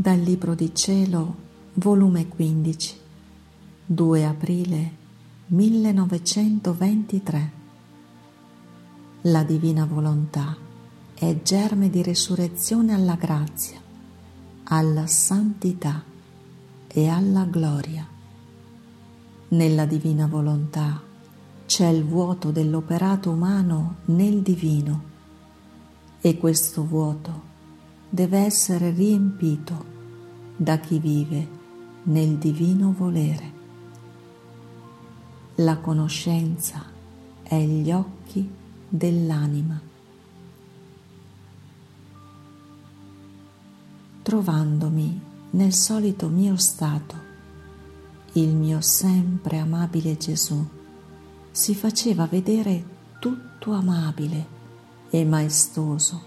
Dal Libro di Cielo, volume 15, 2 aprile 1923. La divina volontà è germe di risurrezione alla grazia, alla santità e alla gloria. Nella divina volontà c'è il vuoto dell'operato umano nel divino e questo vuoto deve essere riempito da chi vive nel divino volere. La conoscenza è gli occhi dell'anima. Trovandomi nel solito mio stato, il mio sempre amabile Gesù si faceva vedere tutto amabile e maestoso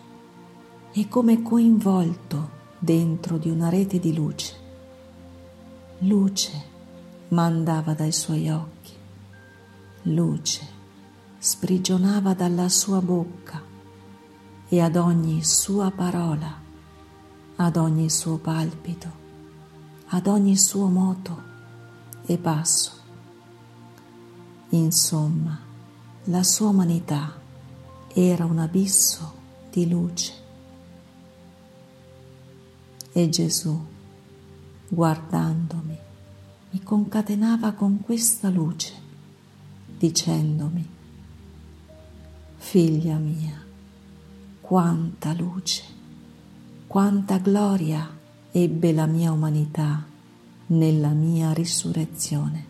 e come coinvolto dentro di una rete di luce. Luce mandava dai suoi occhi, luce sprigionava dalla sua bocca e ad ogni sua parola, ad ogni suo palpito, ad ogni suo moto e passo. Insomma, la sua umanità era un abisso di luce e Gesù, guardandomi, mi concatenava con questa luce, dicendomi, Figlia mia, quanta luce, quanta gloria ebbe la mia umanità nella mia risurrezione,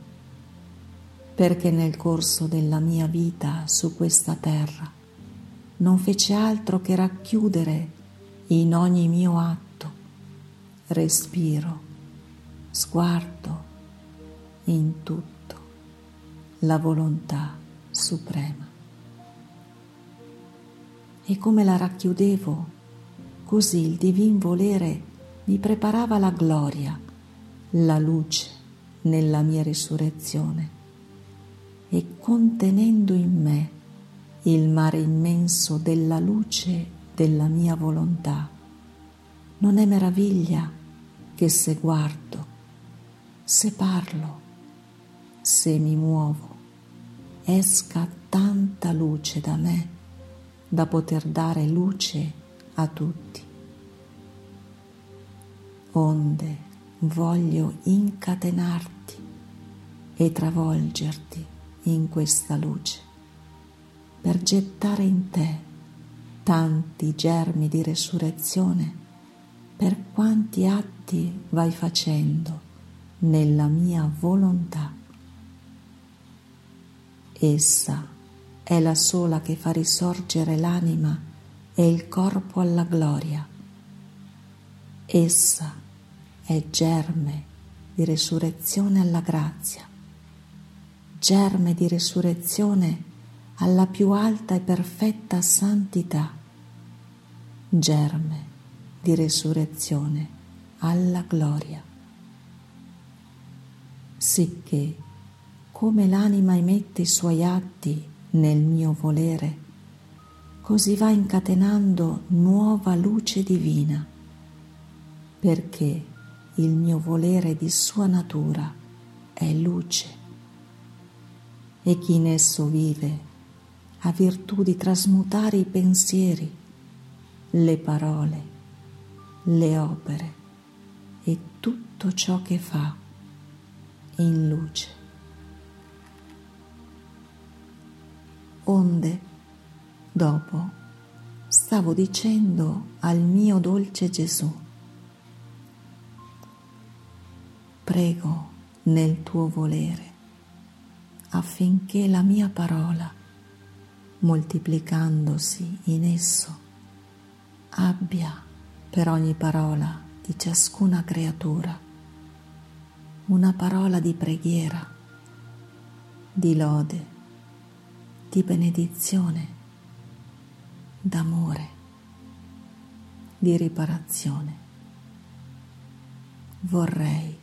perché nel corso della mia vita su questa terra non fece altro che racchiudere in ogni mio atto respiro, sguardo, in tutto la volontà suprema. E come la racchiudevo, così il divin volere mi preparava la gloria, la luce nella mia risurrezione e contenendo in me il mare immenso della luce della mia volontà. Non è meraviglia che se guardo, se parlo, se mi muovo, esca tanta luce da me da poter dare luce a tutti. Onde voglio incatenarti e travolgerti in questa luce per gettare in te tanti germi di resurrezione per quanti atti vai facendo nella mia volontà. Essa è la sola che fa risorgere l'anima e il corpo alla gloria. Essa è germe di resurrezione alla grazia, germe di resurrezione alla più alta e perfetta santità, germe di resurrezione alla gloria. Sicché, come l'anima emette i suoi atti nel mio volere, così va incatenando nuova luce divina, perché il mio volere di sua natura è luce e chi in esso vive ha virtù di trasmutare i pensieri, le parole, le opere e tutto ciò che fa in luce. Onde, dopo, stavo dicendo al mio dolce Gesù, prego nel tuo volere affinché la mia parola, moltiplicandosi in esso, abbia per ogni parola di ciascuna creatura, una parola di preghiera, di lode, di benedizione, d'amore, di riparazione. Vorrei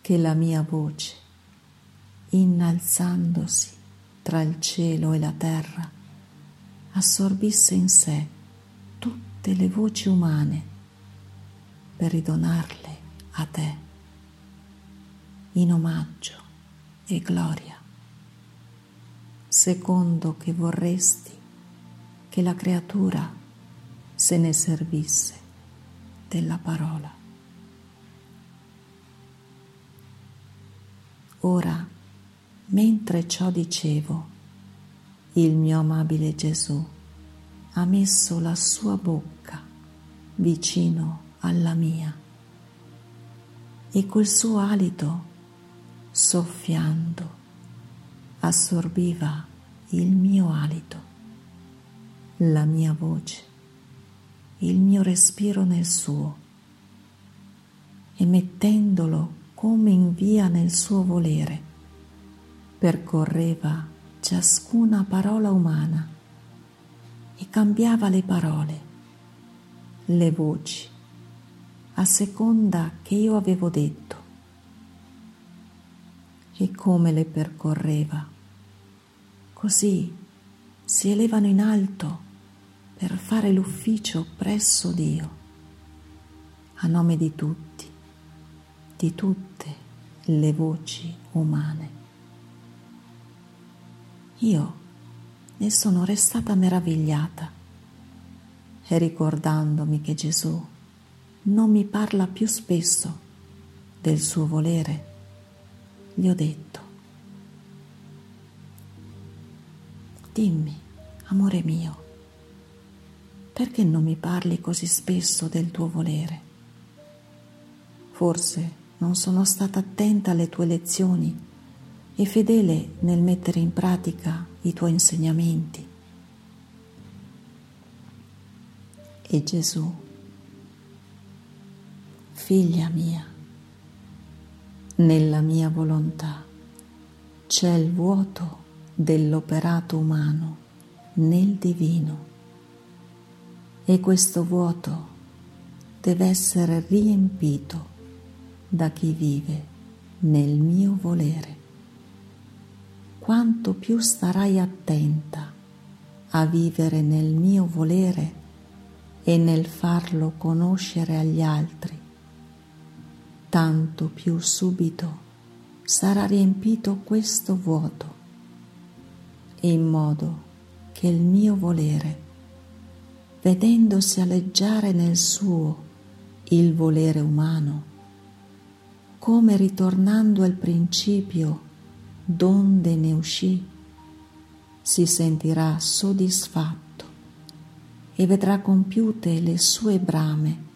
che la mia voce, innalzandosi tra il cielo e la terra, assorbisse in sé tutte le voci umane per ridonarle a te in omaggio e gloria, secondo che vorresti che la creatura se ne servisse della parola. Ora, mentre ciò dicevo, il mio amabile Gesù ha messo la sua bocca vicino alla mia. E col suo alito, soffiando, assorbiva il mio alito, la mia voce il mio respiro nel suo. E mettendolo come in via nel suo volere, percorreva ciascuna parola umana e cambiava le parole, le voci, a seconda che io avevo detto e come le percorreva. Così si elevano in alto per fare l'ufficio presso Dio, a nome di tutti, di tutte le voci umane. Io ne sono restata meravigliata e ricordandomi che Gesù non mi parla più spesso del suo volere, gli ho detto, dimmi, amore mio, perché non mi parli così spesso del tuo volere? Forse non sono stata attenta alle tue lezioni e fedele nel mettere in pratica i tuoi insegnamenti. E Gesù, figlia mia, nella mia volontà c'è il vuoto dell'operato umano nel divino e questo vuoto deve essere riempito da chi vive nel mio volere. Quanto più starai attenta a vivere nel mio volere e nel farlo conoscere agli altri, tanto più subito sarà riempito questo vuoto, in modo che il mio volere vedendosi aleggiare nel suo il volere umano, come ritornando al principio donde ne uscì, si sentirà soddisfatto e vedrà compiute le sue brame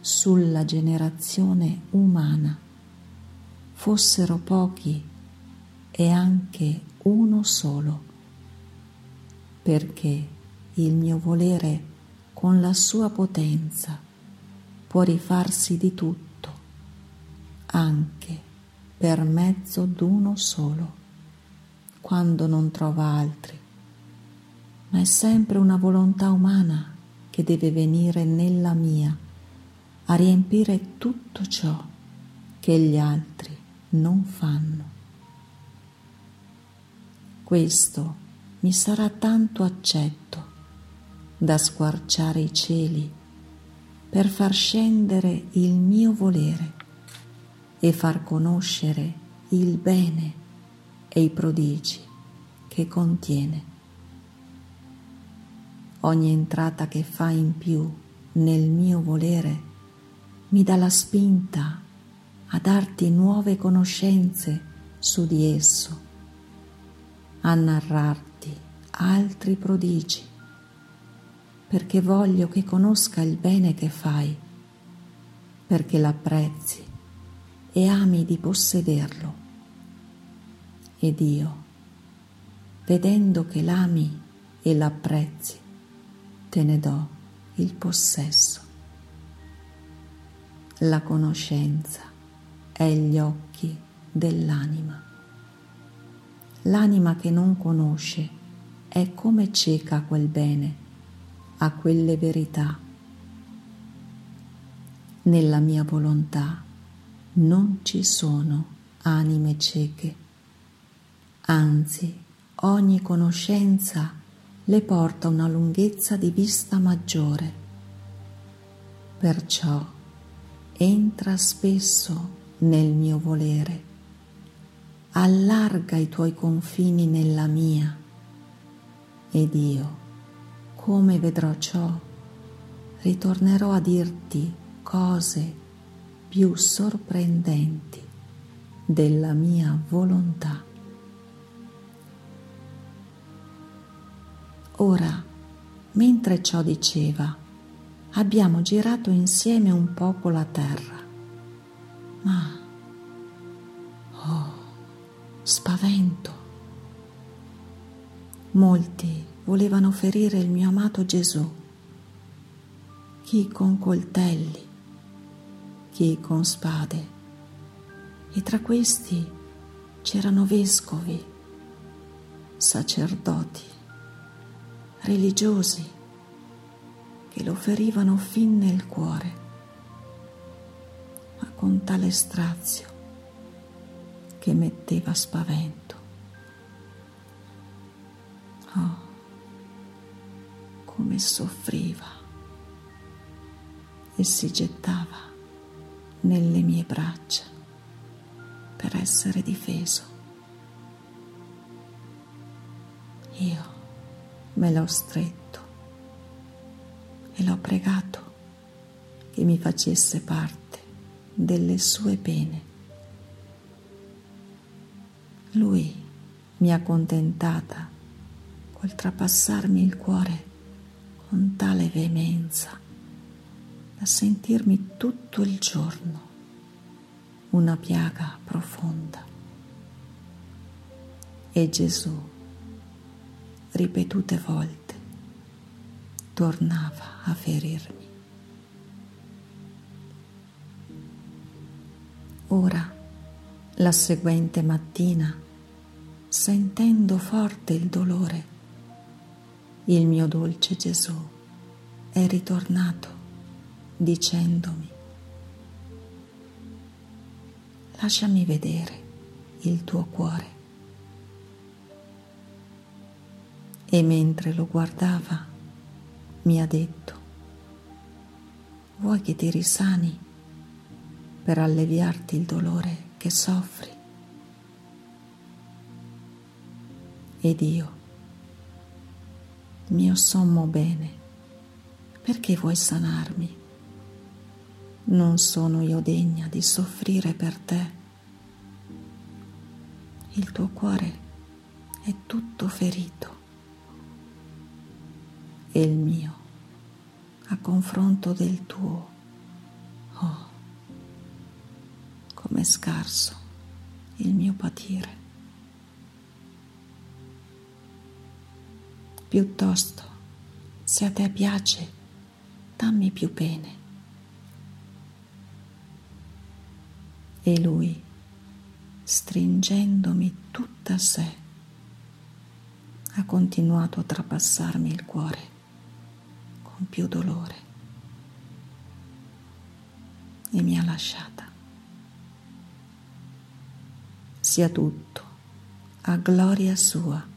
sulla generazione umana, fossero pochi e anche uno solo, perché il mio volere con la sua potenza può rifarsi di tutto, anche per mezzo d'uno solo, quando non trova altri, ma è sempre una volontà umana che deve venire nella mia a riempire tutto ciò che gli altri non fanno. Questo mi sarà tanto accetto da squarciare i cieli per far scendere il mio volere e far conoscere il bene e i prodigi che contiene. Ogni entrata che fa in più nel mio volere mi dà la spinta a darti nuove conoscenze su di esso, a narrarti altri prodigi perché voglio che conosca il bene che fai, perché l'apprezzi e ami di possederlo. Ed io, vedendo che l'ami e l'apprezzi, te ne do il possesso. La conoscenza è gli occhi dell'anima. L'anima che non conosce è come cieca a quel bene a quelle verità. Nella mia volontà non ci sono anime cieche, anzi ogni conoscenza le porta una lunghezza di vista maggiore. Perciò entra spesso nel mio volere, allarga i tuoi confini nella mia. Ed io, come vedrò ciò, ritornerò a dirti cose più sorprendenti della mia volontà. Ora, mentre ciò diceva, abbiamo girato insieme un poco la terra, ma, oh, spavento. Molti volevano ferire il mio amato Gesù, chi con coltelli, chi con spade, e tra questi c'erano vescovi, sacerdoti, religiosi che lo ferivano fin nel cuore, ma con tale strazio che metteva spavento. Oh, come soffriva e si gettava nelle mie braccia per essere difeso. Io me l'ho stretto e l'ho pregato che mi facesse parte delle sue pene. Lui mi ha contentata col trapassarmi il cuore con tale veemenza da sentirmi tutto il giorno una piaga profonda. E Gesù ripetute volte tornava a ferirmi. Ora, la seguente mattina, sentendo forte il dolore, il mio dolce Gesù è ritornato dicendomi, lasciami vedere il tuo cuore. e mentre lo guardava mi ha detto, vuoi che ti risani per alleviarti il dolore che soffri? Ed io, mio sommo bene, perché vuoi sanarmi? Non sono io degna di soffrire per te. Il tuo cuore è tutto ferito e il mio a confronto del tuo. Oh, com'è scarso il mio patire. Piuttosto, se a te piace, dammi più pene. E lui, stringendomi tutta a sé, ha continuato a trapassarmi il cuore con più dolore e mi ha lasciata. Sia tutto a gloria sua